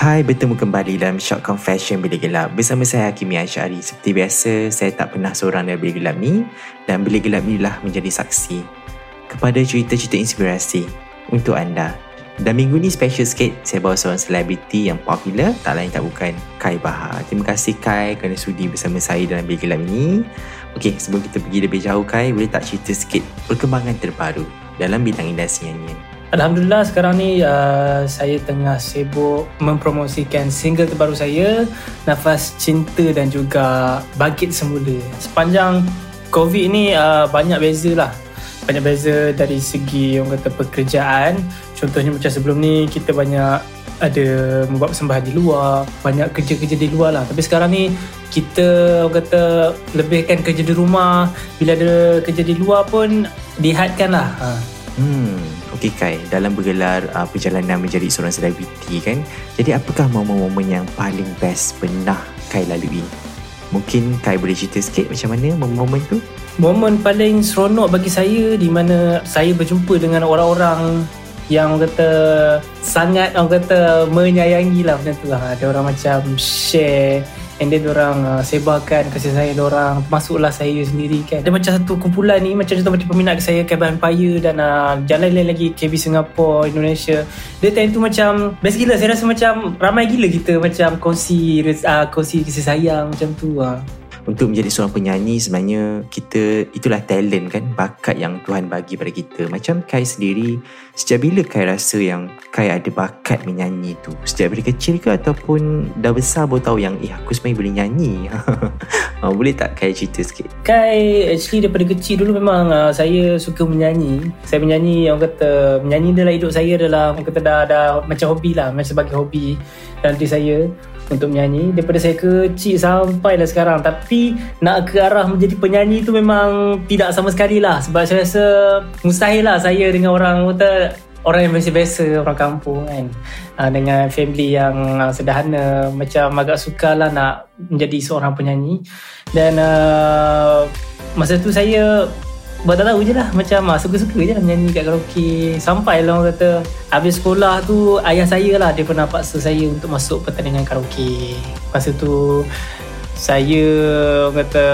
Hai, bertemu kembali dalam Shock Confession Bilik Gelap bersama saya Hakimi Asyari. Seperti biasa, saya tak pernah seorang dalam Bilik Gelap ni dan Bilik Gelap ni lah menjadi saksi kepada cerita-cerita inspirasi untuk anda. Dan minggu ni special sikit, saya bawa seorang selebriti yang popular, tak lain tak bukan Kai Bahar. Terima kasih Kai kerana sudi bersama saya dalam Bilik Gelap ni. Okey, sebelum kita pergi lebih jauh Kai, boleh tak cerita sikit perkembangan terbaru dalam bidang industri nyanyian? Alhamdulillah sekarang ni uh, saya tengah sibuk mempromosikan single terbaru saya Nafas Cinta dan juga Bangkit Semula. Sepanjang COVID ni uh, banyak beza lah. Banyak beza dari segi orang kata pekerjaan. Contohnya macam sebelum ni kita banyak ada membuat persembahan di luar, banyak kerja-kerja di luar lah. Tapi sekarang ni kita orang kata lebihkan kerja di rumah. Bila ada kerja di luar pun dihadkan lah. Ha. Hmm, Kai, dalam bergelar uh, perjalanan menjadi seorang selebriti kan, jadi apakah momen-momen yang paling best pernah Kai lalui? Mungkin Kai boleh cerita sikit macam mana momen-momen tu? Momen paling seronok bagi saya di mana saya berjumpa dengan orang-orang yang orang kata sangat orang kata menyayangi lah macam tu lah. Ada orang macam share And then orang uh, sebarkan kasih sayang orang. Termasuklah saya sendiri kan. Dia macam satu kumpulan ni Macam contoh macam peminat saya Kevin Empire Dan uh, jalan lain lagi KB Singapore Indonesia. Dia time tu macam Best gila. Saya rasa macam Ramai gila kita Macam kongsi uh, Kongsi kasih sayang Macam tu uh untuk menjadi seorang penyanyi sebenarnya kita itulah talent kan bakat yang Tuhan bagi pada kita. Macam Kai sendiri sejak bila Kai rasa yang Kai ada bakat menyanyi tu? Sejak dari kecil ke ataupun dah besar baru tahu yang eh aku sebenarnya boleh nyanyi? Uh, boleh tak Kai cerita sikit? Kai actually daripada kecil dulu memang uh, saya suka menyanyi. Saya menyanyi orang kata menyanyi dalam hidup saya adalah orang kata dah, dah macam hobi lah macam sebagai hobi diri saya untuk menyanyi. Daripada saya kecil sampai lah sekarang. Tapi nak ke arah menjadi penyanyi tu memang tidak sama sekali lah. Sebab saya rasa mustahil lah saya dengan orang kata orang yang biasa-biasa orang kampung kan. Uh, dengan family yang uh, sederhana macam agak suka lah nak menjadi seorang penyanyi. Dan uh, masa tu saya Buat tak tahu je lah Macam ah, suka-suka je lah Menyanyi kat karaoke. Sampai lah orang kata Habis sekolah tu Ayah saya lah Dia pernah paksa saya Untuk masuk pertandingan karaoke. Masa tu Saya Orang kata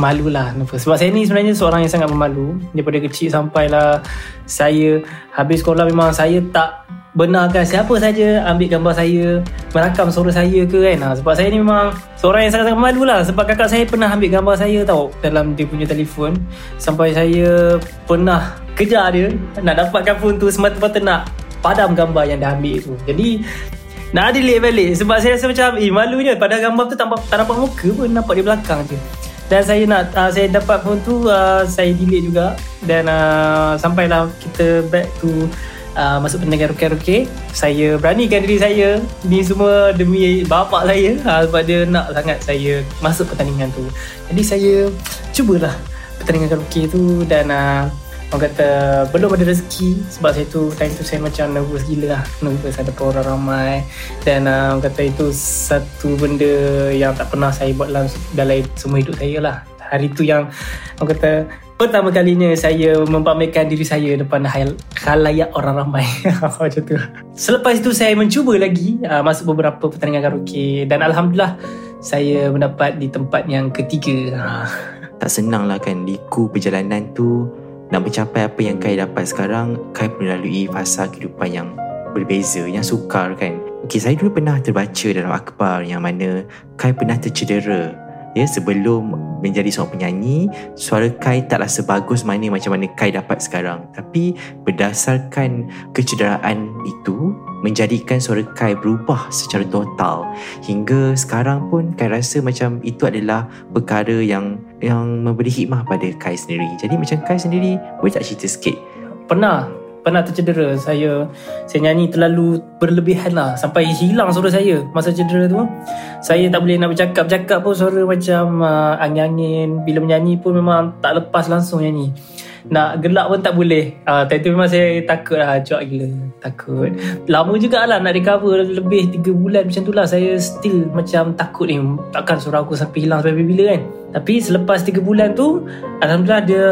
Malu lah Sebab saya ni sebenarnya Seorang yang sangat memalu. Daripada kecil sampailah Saya Habis sekolah memang Saya tak benarkan siapa saja ambil gambar saya merakam suara saya ke kan. Ha, sebab saya ni memang seorang yang sangat-sangat malu lah. Sebab kakak saya pernah ambil gambar saya tau dalam dia punya telefon. Sampai saya pernah kejar dia nak dapatkan phone tu semata-mata nak padam gambar yang dah ambil tu. Jadi nak delete balik. Sebab saya rasa macam eh malunya. Pada gambar tu tak, tak nampak muka pun nampak di belakang je. Dan saya nak uh, saya dapat phone tu uh, saya delete juga. Dan uh, sampailah kita back to uh, masuk pendengar karaoke saya beranikan diri saya. Ni semua demi bapak saya. Uh, sebab dia nak sangat saya masuk pertandingan tu. Jadi saya cubalah pertandingan karaoke tu dan uh, orang kata belum ada rezeki. Sebab saya tu time tu saya macam nervous gila lah. Nervous ada orang ramai. Dan uh, orang kata itu satu benda yang tak pernah saya buat dalam, dalam semua hidup saya lah. Hari tu yang orang kata pertama kalinya saya mempamerkan diri saya depan hal khalayak orang ramai. Macam tu. Selepas itu saya mencuba lagi uh, masuk beberapa pertandingan karaoke dan alhamdulillah saya mendapat di tempat yang ketiga. Tak senang lah kan liku perjalanan tu nak mencapai apa yang Kai dapat sekarang Kai melalui fasa kehidupan yang berbeza yang sukar kan. Okay, saya dulu pernah terbaca dalam akhbar yang mana Kai pernah tercedera ya sebelum menjadi seorang penyanyi suara Kai taklah sebagus mana macam mana Kai dapat sekarang. Tapi berdasarkan kecederaan itu menjadikan suara Kai berubah secara total. Hingga sekarang pun Kai rasa macam itu adalah perkara yang yang memberi hikmah pada Kai sendiri. Jadi macam Kai sendiri boleh tak cerita sikit? Pernah pernah tercedera. Saya saya nyanyi terlalu berlebihan lah. Sampai hilang suara saya masa cedera tu. Saya tak boleh nak bercakap-cakap pun suara macam uh, angin-angin. Bila menyanyi pun memang tak lepas langsung nyanyi nak gelak pun tak boleh. Uh, Time tu memang saya takut lah. Cuak gila. Takut. Lama jugalah nak recover. Lebih 3 bulan macam tu lah. Saya still macam takut ni. Takkan suara aku sampai hilang sampai bila kan. Tapi selepas 3 bulan tu Alhamdulillah dia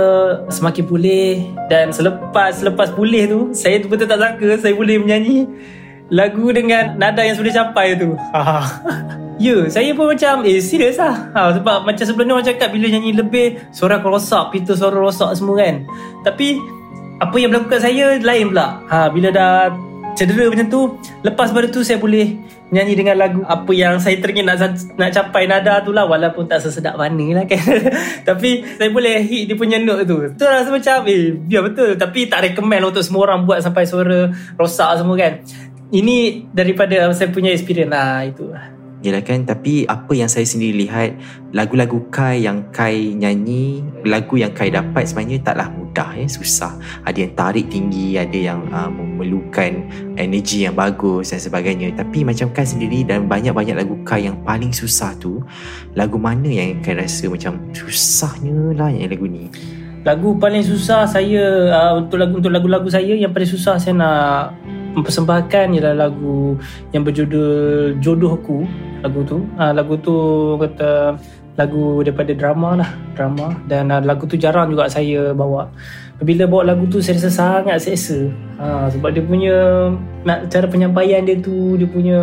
semakin pulih. Dan selepas selepas pulih tu Saya tu betul tak sangka Saya boleh menyanyi Lagu dengan nada yang sudah capai tu Ya, yeah, saya pun macam eh serius lah. Ha, sebab macam sebelum ni orang cakap bila nyanyi lebih suara aku rosak, pintu suara rosak semua kan. Tapi apa yang berlaku kat saya lain pula. Ha, bila dah cedera macam tu, lepas pada tu saya boleh nyanyi dengan lagu apa yang saya teringin nak nak capai nada tu lah walaupun tak sesedap mana lah kan. Tapi saya boleh hit dia punya note tu. Tu rasa macam eh biar betul tapi tak recommend untuk semua orang buat sampai suara rosak semua kan. Ini daripada saya punya experience lah itu. Yelah kan Tapi apa yang saya sendiri lihat Lagu-lagu Kai yang Kai nyanyi Lagu yang Kai dapat sebenarnya taklah mudah ya Susah. Ada yang tarik tinggi Ada yang uh, memerlukan energi yang bagus dan sebagainya. Tapi macam Kai sendiri Dan banyak-banyak lagu Kai yang paling susah tu Lagu mana yang Kai rasa macam Susahnya lah yang lagu ni? Lagu paling susah saya uh, untuk lagu untuk lagu-lagu saya yang paling susah saya nak mempersembahkan ialah lagu yang berjudul Jodohku lagu tu? Uh, lagu tu kata lagu daripada drama lah drama. Dan uh, lagu tu jarang juga saya bawa. Bila bawa lagu tu saya rasa sangat seksa uh, sebab dia punya nak cara penyampaian dia tu dia punya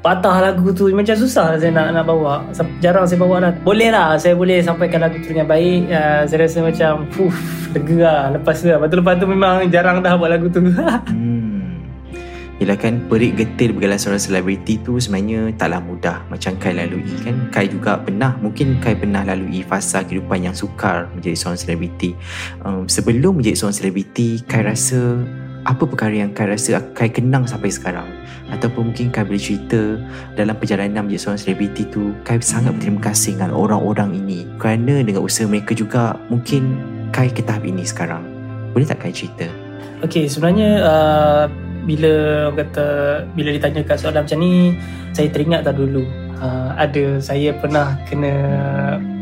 patah lagu tu macam susah saya nak nak bawa. Jarang saya bawa lah. Boleh lah saya boleh sampaikan lagu tu dengan baik. Uh, saya rasa macam fuh lega lah lepas tu lah. lepas tu lepas tu memang jarang dah buat lagu tu. Hmm. Yelah kan perik getir bergelar seorang selebriti tu sebenarnya taklah mudah macam Kai lalui kan. Kai juga pernah, mungkin Kai pernah lalui fasa kehidupan yang sukar menjadi seorang selebriti. Um, sebelum menjadi seorang selebriti, Kai rasa apa perkara yang Kai rasa Kai kenang sampai sekarang? Ataupun mungkin Kai boleh cerita dalam perjalanan menjadi seorang selebriti tu, Kai sangat berterima kasih dengan orang-orang ini kerana dengan usaha mereka juga mungkin Kai ke tahap ini sekarang. Boleh tak Kai cerita? Okay, sebenarnya uh, bila orang kata bila ditanyakan soalan macam ni saya teringat tak dulu. Uh, ada saya pernah kena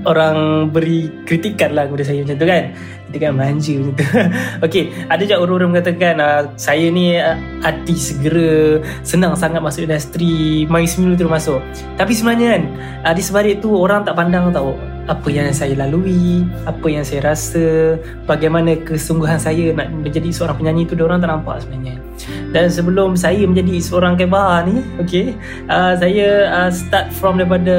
orang beri kritikan lah kepada saya macam tu kan. Kita kan manja macam tu. Ok ada je orang-orang mengatakan uh, saya ni uh, artis segera senang sangat masuk industri main semula tu masuk. Tapi sebenarnya kan uh, di sebalik tu orang tak pandang tau apa yang saya lalui, apa yang saya rasa, bagaimana kesungguhan saya nak menjadi seorang penyanyi tu orang tak nampak sebenarnya. Dan sebelum saya menjadi seorang kebah ni, okay, uh, saya uh, start from daripada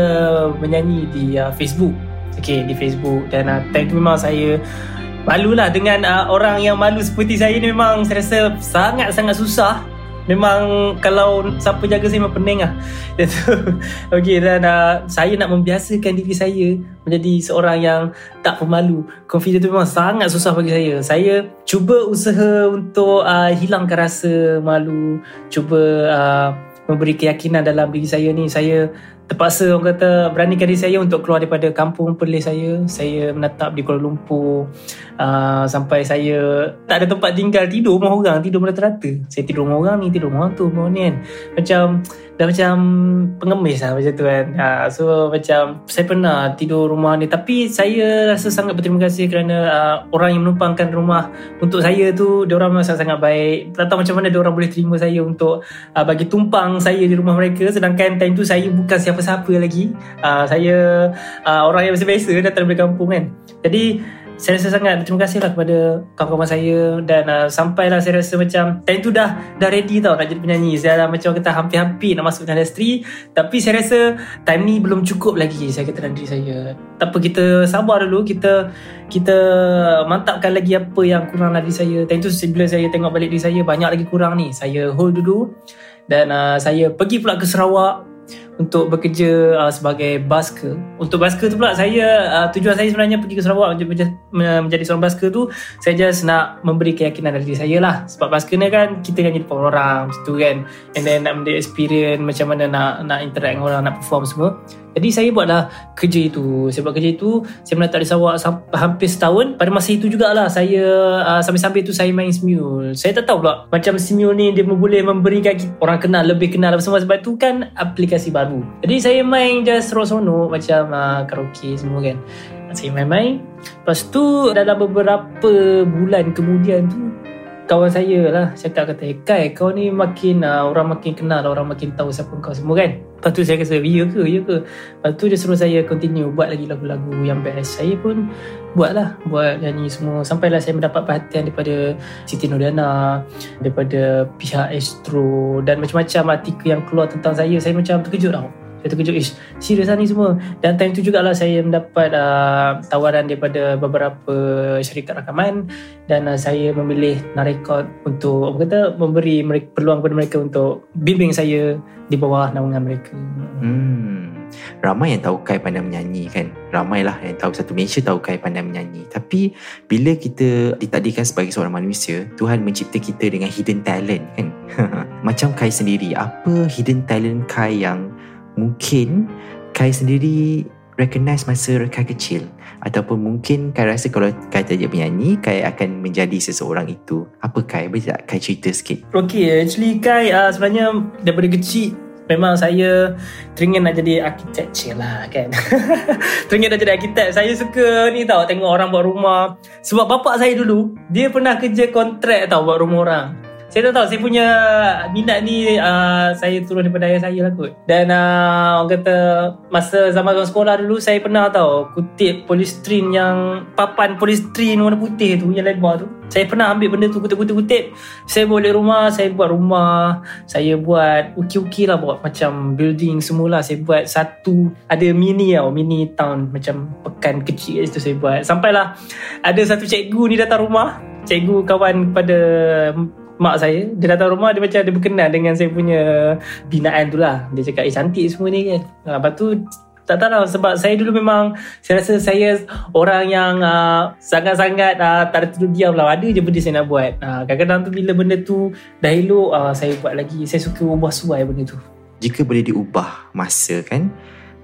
menyanyi di uh, Facebook. Okay, di Facebook dan uh, time tu memang saya malulah dengan uh, orang yang malu seperti saya ni memang saya rasa sangat-sangat susah Memang kalau siapa jaga saya memang pening lah. Okay dan uh, saya nak membiasakan diri saya Menjadi seorang yang tak pemalu. Confident tu memang sangat susah bagi saya. Saya cuba usaha untuk uh, hilangkan rasa malu. Cuba uh, memberi keyakinan dalam diri saya ni. Saya terpaksa orang kata beranikan diri saya untuk keluar daripada kampung perlis saya. Saya menetap di Kuala Lumpur. Uh, sampai saya tak ada tempat tinggal tidur rumah orang tidur rata-rata saya tidur rumah orang ni tidur rumah tu rumah ni kan. Macam dah macam pengemis lah macam tu kan. Uh, so macam saya pernah tidur rumah ni. Tapi saya rasa sangat berterima kasih kerana uh, orang yang menumpangkan rumah untuk saya tu dia orang memang sangat-sangat baik. Tak tahu macam mana dia orang boleh terima saya untuk uh, bagi tumpang saya di rumah mereka. Sedangkan time tu saya bukan siapa-siapa lagi. Uh, saya uh, orang yang biasa-biasa datang dari kampung kan. Jadi saya rasa sangat berterima kasih lah kepada kawan-kawan saya dan uh, sampailah saya rasa macam time tu dah dah ready tau nak jadi penyanyi. Saya dah macam kata hampir-hampir nak masuk industri. Tapi saya rasa time ni belum cukup lagi saya kata dalam diri saya. Tak apa kita sabar dulu. Kita kita mantapkan lagi apa yang kurang diri saya. Time tu bila saya tengok balik diri saya banyak lagi kurang ni. Saya hold dulu. Dan uh, saya pergi pula ke Sarawak untuk bekerja uh, sebagai basker. Untuk basker tu pula saya uh, tujuan saya sebenarnya pergi ke Sarawak menjadi, menjadi seorang basker tu saya just nak memberi keyakinan dari diri saya lah. Sebab basker ni kan kita kan jadi orang macam tu kan. And then nak mendapat experience macam mana nak nak interact dengan orang, nak perform semua. Jadi saya buatlah kerja itu. Saya buat kerja itu, saya menetap di Sarawak hampir setahun. Pada masa itu jugalah saya uh, sambil-sambil tu saya main Smule. Saya tak tahu pula macam Smule ni dia boleh memberikan orang kenal, lebih kenal apa semua sebab tu kan aplikasi baru. Jadi saya main just seronok macam uh, karaoke semua kan. Saya main-main. Lepas tu dalam beberapa bulan kemudian tu kawan saya lah cakap kata Kai kau ni makin uh, orang makin kenal orang makin tahu siapa kau semua kan? Lepas tu saya kata ya ke ya ke? Lepas tu dia suruh saya continue buat lagi lagu-lagu yang best. Saya pun buat lah buat nyanyi semua. Sampailah saya mendapat perhatian daripada Siti Nurdiana daripada pihak Astro dan macam-macam artikel yang keluar tentang saya. Saya macam terkejut tau saya terkejut Ish serius lah ni semua. Dan time tu jugalah saya mendapat uh, tawaran daripada beberapa syarikat rakaman dan uh, saya memilih nak rekod untuk apa kata memberi mereka, peluang kepada mereka untuk bimbing saya di bawah naungan mereka. Hmm. ramai yang tahu Kai pandai menyanyi kan? Ramai lah yang tahu satu Malaysia tahu Kai pandai menyanyi. Tapi bila kita ditakdirkan sebagai seorang manusia Tuhan mencipta kita dengan hidden talent kan? Macam Kai sendiri apa hidden talent Kai yang mungkin Kai sendiri recognize masa Kai kecil. Ataupun mungkin Kai rasa kalau Kai tak menyanyi Kai akan menjadi seseorang itu. Apa Kai? Boleh tak Kai cerita sikit? Okay actually Kai uh, sebenarnya daripada kecil Memang saya teringin nak jadi arkitek lah kan? Teringin nak jadi arkitek. Saya suka ni tau tengok orang buat rumah. Sebab bapak saya dulu Dia pernah kerja kontrak tau buat rumah orang saya tak tahu saya punya minat ni uh, saya turun daripada ayah saya lah kot. Dan uh, orang kata masa zaman sekolah dulu saya pernah tahu kutip polistrin yang papan polistrin warna putih tu yang lebar tu. Saya pernah ambil benda tu kutip-kutip-kutip. Saya boleh rumah saya buat rumah. Saya buat uki-uki lah buat macam building semula. Saya buat satu ada mini tau mini town macam pekan kecil itu saya buat. Sampailah ada satu cikgu ni datang rumah. Cikgu kawan pada mak saya dia datang rumah dia macam ada berkenan dengan saya punya binaan tu lah. Dia cakap eh cantik semua ni. Kan ha, lepas tu tak tahu lah sebab saya dulu memang saya rasa saya orang yang uh, sangat-sangat uh, tak ada tidur diam lah. Ada je benda saya nak buat. Uh, kadang-kadang tu bila benda tu dah elok uh, saya buat lagi. Saya suka ubah suai benda tu. Jika boleh diubah masa kan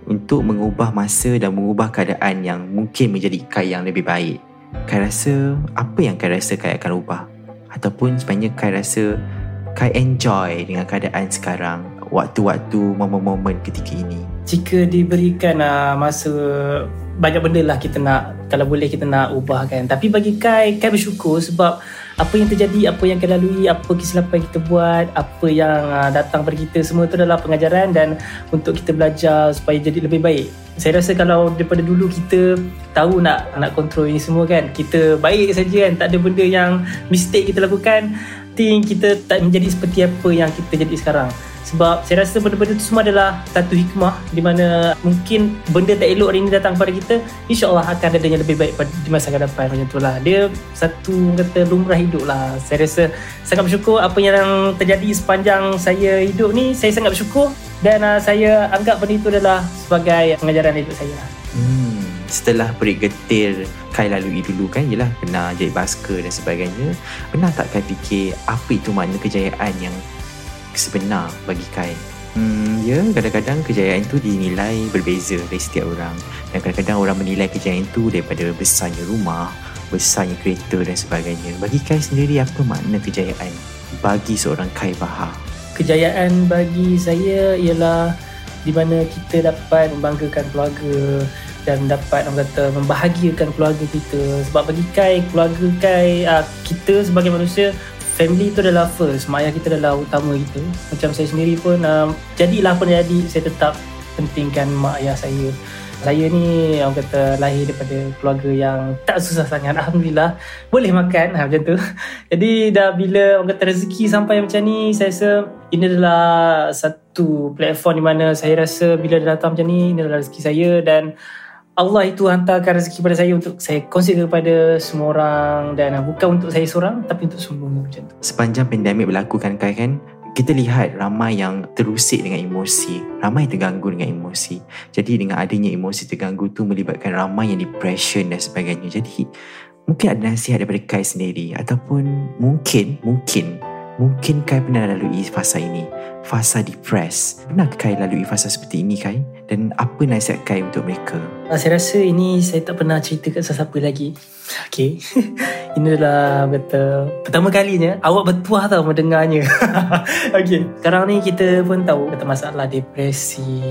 untuk mengubah masa dan mengubah keadaan yang mungkin menjadi Kai yang lebih baik Kai rasa apa yang Kai rasa Kai akan ubah ataupun sebenarnya Kai rasa Kai enjoy dengan keadaan sekarang waktu-waktu momen-momen ketika ini. Jika diberikan uh, masa banyak benda lah kita nak kalau boleh kita nak ubah kan. Tapi bagi Kai Kai bersyukur sebab apa yang terjadi apa yang kita lalui apa kesilapan yang kita buat apa yang uh, datang pada kita semua itu adalah pengajaran dan untuk kita belajar supaya jadi lebih baik. Saya rasa kalau daripada dulu kita tahu nak nak kontrol ini semua kan kita baik saja kan tak ada benda yang mistake kita lakukan think kita tak menjadi seperti apa yang kita jadi sekarang sebab saya rasa benda-benda itu semua adalah satu hikmah di mana mungkin benda tak elok hari ini datang kepada kita insyaAllah akan adanya lebih baik di masa akan depan macam itulah dia satu kata lumrah hidup lah. Saya rasa sangat bersyukur apa yang terjadi sepanjang saya hidup ni saya sangat bersyukur dan uh, saya anggap benda itu adalah sebagai pengajaran hidup saya. Hmm, setelah beri getir Kai lalui dulu kan Yelah pernah jadi basker dan sebagainya Pernah tak Kai fikir Apa itu makna kejayaan yang sebenar bagi Kai. Hmm, ya, kadang-kadang kejayaan itu dinilai berbeza dari setiap orang. Dan kadang-kadang orang menilai kejayaan itu daripada besarnya rumah, besarnya kereta dan sebagainya. Bagi Kai sendiri, apa makna kejayaan bagi seorang Kai Bahar? Kejayaan bagi saya ialah di mana kita dapat membanggakan keluarga dan dapat orang kata membahagiakan keluarga kita sebab bagi Kai keluarga Kai ah, kita sebagai manusia family tu adalah first. Mak ayah kita adalah utama kita. Macam saya sendiri pun um, jadilah apa jadi saya tetap pentingkan mak ayah saya. Saya ni orang kata lahir daripada keluarga yang tak susah sangat Alhamdulillah. Boleh makan ha, macam tu. Jadi dah bila orang kata rezeki sampai macam ni saya rasa ini adalah satu platform di mana saya rasa bila dah datang macam ni ini adalah rezeki saya. Dan Allah itu hantarkan rezeki pada saya untuk saya kongsi kepada semua orang dan bukan untuk saya seorang tapi untuk semua macam tu. Sepanjang pandemik berlaku kan Kai kan kita lihat ramai yang terusik dengan emosi, ramai yang terganggu dengan emosi. Jadi dengan adanya emosi terganggu tu melibatkan ramai yang depression dan sebagainya. Jadi mungkin ada nasihat daripada Kai sendiri ataupun mungkin, mungkin, mungkin Kai pernah lalui fasa ini. Fasa depress. Pernah Kai lalui fasa seperti ini Kai? Dan apa nasihat Kai untuk mereka? Ah, Saya rasa ini saya tak pernah cerita kat sesiapa lagi. Okay. ini adalah kata pertama kalinya awak bertuah tau mendengarnya. okay. Sekarang ni kita pun tahu kata masalah depresi,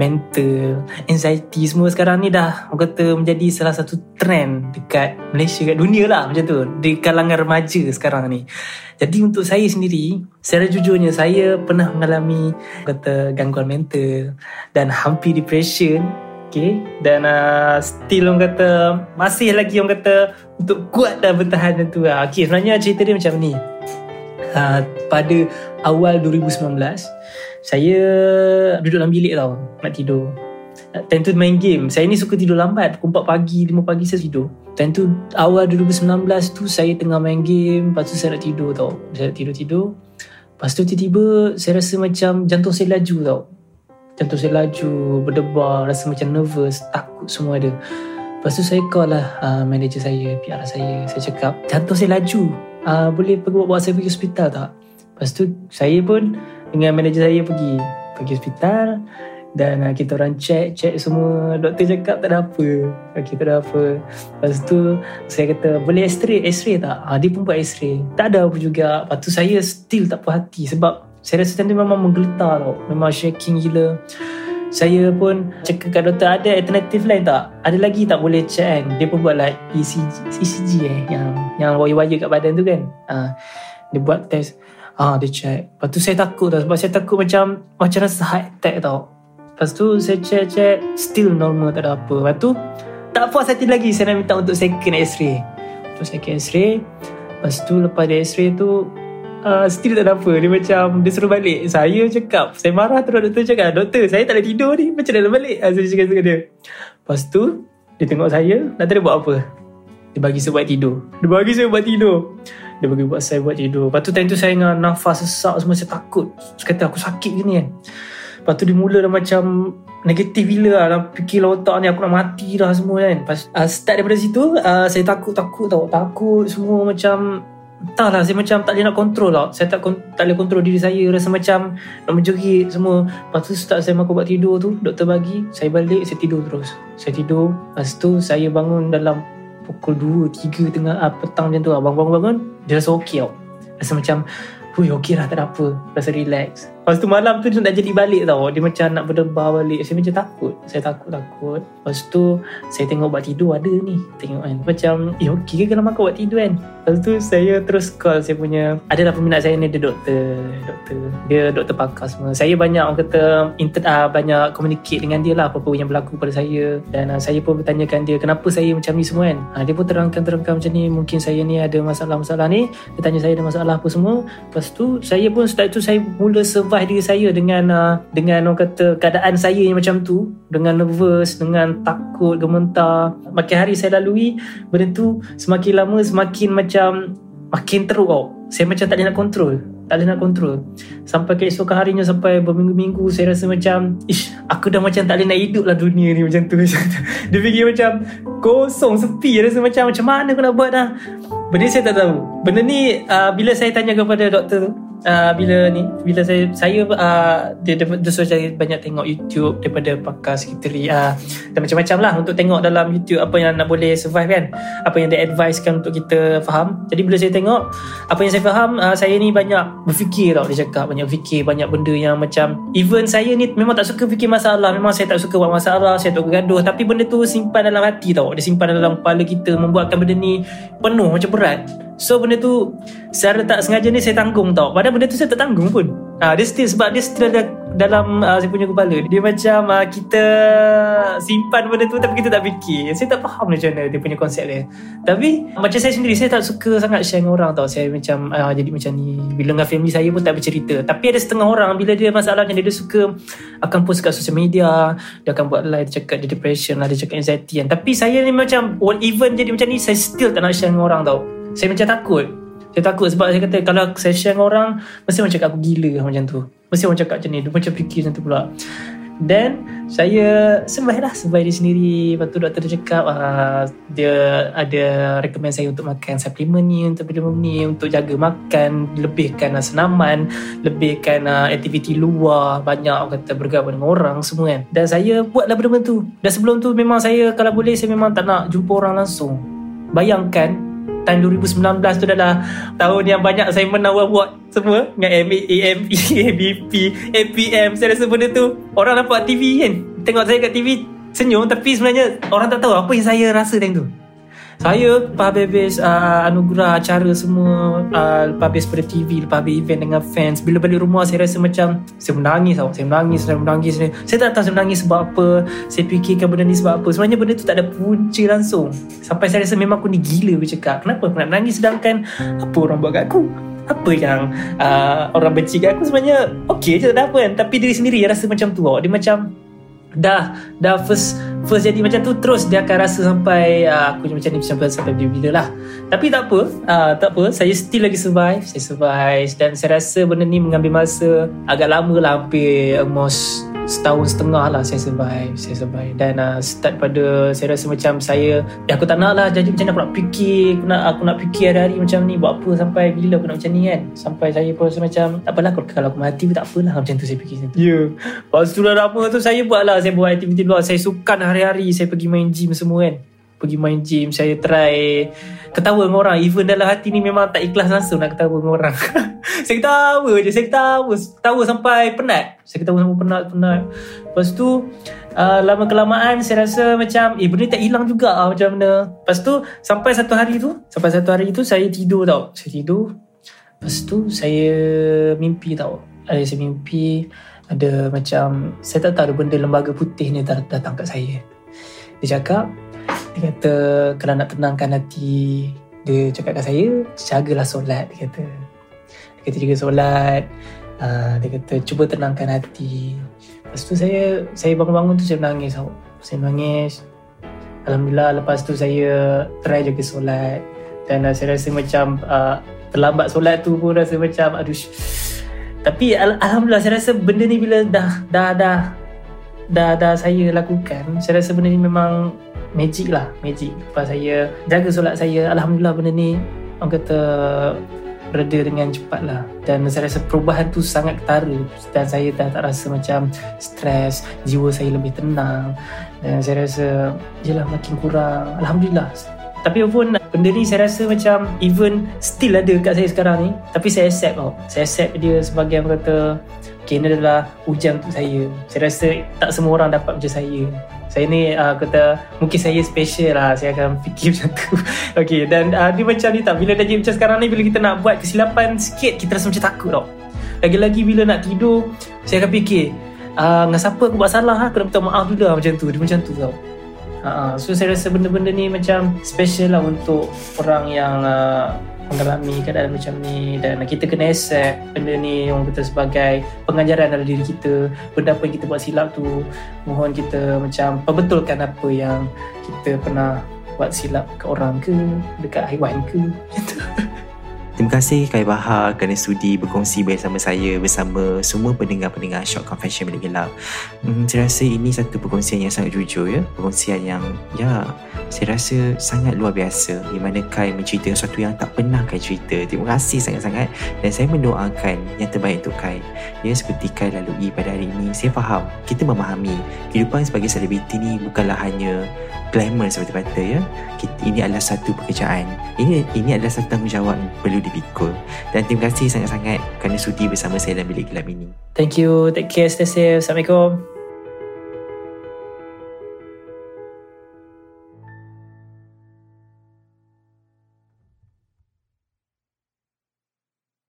mental, anxiety semua sekarang ni dah orang kata menjadi salah satu trend dekat Malaysia, kat dunia lah macam tu. Di kalangan remaja sekarang ni. Jadi untuk saya sendiri, secara jujurnya saya pernah mengalami kata gangguan mental dan hampir depression Okay Dan uh, still orang kata Masih lagi orang kata Untuk kuat dan bertahan tu lah Okay sebenarnya cerita dia macam ni. Uh, Pada awal 2019 Saya duduk dalam bilik tau Nak tidur. Time tu main game. Saya ni suka tidur lambat Pukul 4 pagi 5 pagi saya tidur. Time tu awal 2019 tu Saya tengah main game Lepas tu saya nak tidur tau. Saya nak tidur-tidur. Lepas tu tiba-tiba Saya rasa macam Jantung saya laju tau. Jantung saya laju Berdebar Rasa macam nervous Takut semua ada Lepas tu saya call lah uh, Manager saya PR saya. Saya cakap Jantung saya laju. Uh, Boleh pergi bawa saya pergi hospital tak? Lepas tu saya pun Dengan manager saya pergi Pergi hospital. Dan uh, kita orang check Check semua. Doktor cakap tak ada apa. Okay tak ada apa. Lepas tu Saya kata Boleh x-ray X-ray tak? Ha, Dia pun buat x-ray. Tak ada apa juga. Lepas tu saya still tak puas hati Sebab Saya rasa tu memang menggeletar tau. Memang shaking gila saya pun cakap kat doktor ada alternatif lain tak? Ada lagi tak boleh check kan? Dia pun buat like ECG, ECG eh yang yang wire-wire kat badan tu kan. Ha, dia buat test. Ah, ha, dia check. Lepas tu saya takut tau sebab saya takut macam macam rasa heart attack tau. Lepas tu saya check-check Still normal tak ada apa Lepas tu Tak puas hati lagi Saya nak minta untuk second x-ray Untuk second x-ray Lepas tu lepas dia x-ray tu uh, Still tak ada apa. Dia macam Dia suruh balik. Saya cakap Saya marah terus. Doktor cakap Doktor saya tak boleh tidur ni. Macam nak balik. Uh, Saya cakap dengan dia. Lepas tu Dia tengok saya. Nak dia buat apa? Dia bagi saya buat tidur. Dia bagi saya buat tidur. Dia bagi buat saya buat tidur. Lepas tu time tu saya dengan nafas sesak semua Saya takut. Saya kata aku sakit ke ni kan? Lepas tu dia mula dah macam negatif gila lah. Dalam fikir lah otak ni aku nak mati dah semua kan. Lepas uh, start daripada situ uh, saya takut-takut tau. Takut semua macam Entahlah saya macam tak boleh nak kontrol tau Saya tak, tak boleh kontrol diri saya. Rasa macam nak menjerit semua. Lepas tu start saya makan buat tidur tu Doktor bagi Saya balik saya tidur terus. Saya tidur. Lepas tu saya bangun dalam Pukul 2, 3 tengah uh, petang macam tu lah. Bangun-bangun Dia rasa okey tau. Rasa macam Hui okey lah tak ada apa. Rasa relax Lepas tu malam tu dia tak jadi balik tau. Dia macam nak berdebar balik. Saya macam takut. Saya takut-takut. Lepas tu Saya tengok buat tidur ada ni. Tengok kan. Macam Eh okey ke kalau makan buat tidur kan? Lepas tu saya terus call Saya punya Adalah peminat saya ni Dia doktor Doktor. Dia doktor pakar semua. Saya banyak orang kata inter, uh, Banyak communicate dengan dia lah Apa-apa yang berlaku pada saya. Dan uh, saya pun bertanyakan dia Kenapa saya macam ni semua kan? Uh, Dia pun terangkan-terangkan macam ni. Mungkin saya ni ada masalah-masalah ni. Dia tanya saya ada masalah apa semua. Lepas tu Saya pun start tu Saya mula survive survive diri saya dengan uh, dengan orang kata keadaan saya yang macam tu dengan nervous dengan takut gementar makin hari saya lalui benda tu semakin lama semakin macam makin teruk tau. Saya macam tak boleh nak kontrol tak boleh nak kontrol sampai keesokan harinya sampai berminggu-minggu saya rasa macam ish aku dah macam tak boleh nak hidup lah dunia ni macam tu. Dia fikir macam kosong sepi. Rasa macam macam mana aku nak buat dah? Benda saya tak tahu. Benda ni uh, bila saya tanya kepada doktor uh, bila ni bila saya saya uh, dia dia suruh saya banyak tengok YouTube daripada pakar sekretari uh, dan macam-macam lah untuk tengok dalam YouTube apa yang nak boleh survive kan. Apa yang dia advisekan untuk kita faham. Jadi bila saya tengok apa yang saya faham uh, saya ni banyak berfikir tau dia cakap. Banyak fikir banyak benda yang macam even saya ni memang tak suka fikir masalah. Memang saya tak suka buat masalah saya tak bergaduh. Tapi benda tu simpan dalam hati tau. Dia simpan dalam kepala kita membuatkan benda ni penuh macam berat So benda tu Secara tak sengaja ni saya tanggung tau. Padahal benda tu saya tak tanggung pun. Ha, Dia still sebab dia still ada dalam uh, saya punya kepala. Dia macam uh, kita simpan benda tu Tapi kita tak fikir. Saya tak faham macam mana dia punya konsep dia. Tapi macam saya sendiri Saya tak suka sangat share dengan orang tau. Saya macam uh, jadi macam ni. Bila dengan family saya pun tak bercerita. Tapi ada setengah orang Bila dia masalahnya Dia, dia suka akan post kat social media. Dia akan buat live Dia cakap dia depression lah Dia cakap anxiety kan. Tapi saya ni macam Even jadi macam ni Saya still tak nak share dengan orang tau saya macam takut Saya takut sebab saya kata kalau saya share dengan orang mesti orang cakap aku gila macam tu. Mesti orang cakap macam ni. Dia macam fikir macam tu pula. Then saya survive lah survive diri sendiri. Lepas tu doktor dia cakap uh, dia ada recommend saya untuk makan suplemen ni, untuk suplemen ni, untuk jaga makan, lebihkan uh, senaman, lebihkan uh, aktiviti luar, banyak orang kata bergabung dengan orang semua kan. Dan saya buatlah benda-benda tu. Dan sebelum tu memang saya kalau boleh saya memang tak nak jumpa orang langsung. Bayangkan tahun 2019 tu adalah tahun yang banyak saya menang buat semua. Dengan MA, AMP, ABP, APM saya rasa benda tu orang nampak TV kan. Tengok saya kat TV senyum tapi sebenarnya orang tak tahu apa yang saya rasa time tu saya lepas habis uh, anugerah acara semua uh, Lepas habis pada TV Lepas habis event dengan fans Bila balik rumah saya rasa macam Saya menangis tau Saya menangis Saya menangis Saya tak tahu saya menangis sebab apa Saya fikirkan benda ni sebab apa. Sebenarnya benda tu tak ada punca langsung. Sampai saya rasa memang aku ni gila bercakap Kenapa aku nak menangis sedangkan Apa orang buat kat aku? Apa yang uh, orang benci kat aku? Sebenarnya okey je tak ada apa kan. Tapi diri sendiri rasa macam tu dia macam dah dah first first jadi macam tu terus dia akan rasa sampai uh, aku macam ni sampai sampai bila-bila lah. Tapi tak apa uh, tak apa. Saya still lagi survive. Saya survive. Dan saya rasa benda ni mengambil masa. Agak lama lah hampir almost setahun setengah lah saya survive. Saya survive. Dan uh, start pada saya rasa macam saya ya aku tak nak lah. Jadi macam mana aku nak fikir? Aku nak, aku nak fikir hari-hari macam ni. Buat apa sampai bila aku nak macam ni kan? Sampai saya pun rasa macam tak apalah kalau aku mati pun tak apalah. Macam tu saya fikir macam tu. Ya. Yeah. lepas tu dah lama tu saya buat lah. Saya buat aktiviti luar. Saya sukan hari-hari saya pergi main gym semua kan. Pergi main gym saya try. Ketawa dengan orang. Even dalam hati ni memang tak ikhlas langsung nak ketawa dengan orang. Saya ketawa je saya ketawa. Ketawa sampai penat. Saya ketawa sampai penat penat. Lepas tu uh, lama kelamaan saya rasa macam eh benda tak hilang juga lah, macam mana. Lepas tu sampai satu hari tu sampai satu hari tu saya tidur tau. Saya tidur. Lepas tu saya mimpi tau. Ada saya mimpi ada macam saya tak tahu benda lembaga putih ni datang kat saya. Dia cakap dia kata kalau nak tenangkan hati dia cakap kat saya jagalah solat dia kata. Dia kata jaga solat. Uh, dia kata cuba tenangkan hati. Lepas tu saya saya bangun-bangun tu saya menangis saya menangis. Alhamdulillah lepas tu saya try jaga solat. Dan uh, saya rasa macam uh, terlambat solat tu pun rasa macam aduh tapi al- Alhamdulillah saya rasa benda ni bila dah dah dah dah, dah saya lakukan saya rasa benda ni memang magic lah magic. Lepas saya jaga solat saya Alhamdulillah benda ni orang kata berada dengan cepat lah. Dan saya rasa perubahan tu sangat ketara. Dan saya dah tak rasa macam stres jiwa saya lebih tenang. Dan saya rasa jelah makin kurang. Alhamdulillah tapi pun benda ni saya rasa macam even still ada kat saya sekarang ni. Tapi saya accept tau. Saya accept dia sebagai orang kata okay, ini adalah ujian untuk saya. Saya rasa tak semua orang dapat macam saya. Saya ni uh, kata mungkin saya special lah. Saya akan fikir macam tu. Okay, dan uh, dia macam ni tak bila dah macam sekarang ni bila kita nak buat kesilapan sikit kita rasa macam takut tau. Lagi-lagi bila nak tidur saya akan fikir uh, dengan siapa aku buat salah aku nak minta maaf dulu lah macam tu. Dia macam tu tau uh, so saya rasa benda-benda ni macam special lah untuk orang yang uh, mengalami keadaan macam ni. Dan kita kena accept benda ni yang kita sebagai pengajaran dalam diri kita. Benda apa yang kita buat silap tu mohon kita macam perbetulkan apa yang kita pernah buat silap ke orang ke dekat haiwan ke Terima kasih Kai Bahar kerana sudi berkongsi bersama saya bersama semua pendengar-pendengar Shock Confession Bilik Gelap. Hmm, saya rasa ini satu perkongsian yang sangat jujur ya. Perkongsian yang ya saya rasa sangat luar biasa di mana Kai menceritakan sesuatu yang tak pernah Kai cerita. Terima kasih sangat-sangat dan saya mendoakan yang terbaik untuk Kai. Ya seperti Kai lalui pada hari ini, saya faham kita memahami kehidupan sebagai selebriti ni bukanlah hanya glamour seperti kata ya. Ini adalah satu pekerjaan. Ini ini adalah satu tanggungjawab yang perlu dipikul. Dan terima kasih sangat-sangat kerana sudi bersama saya dalam bilik gelap ini. Thank you. Take care. Stay safe. Assalamualaikum.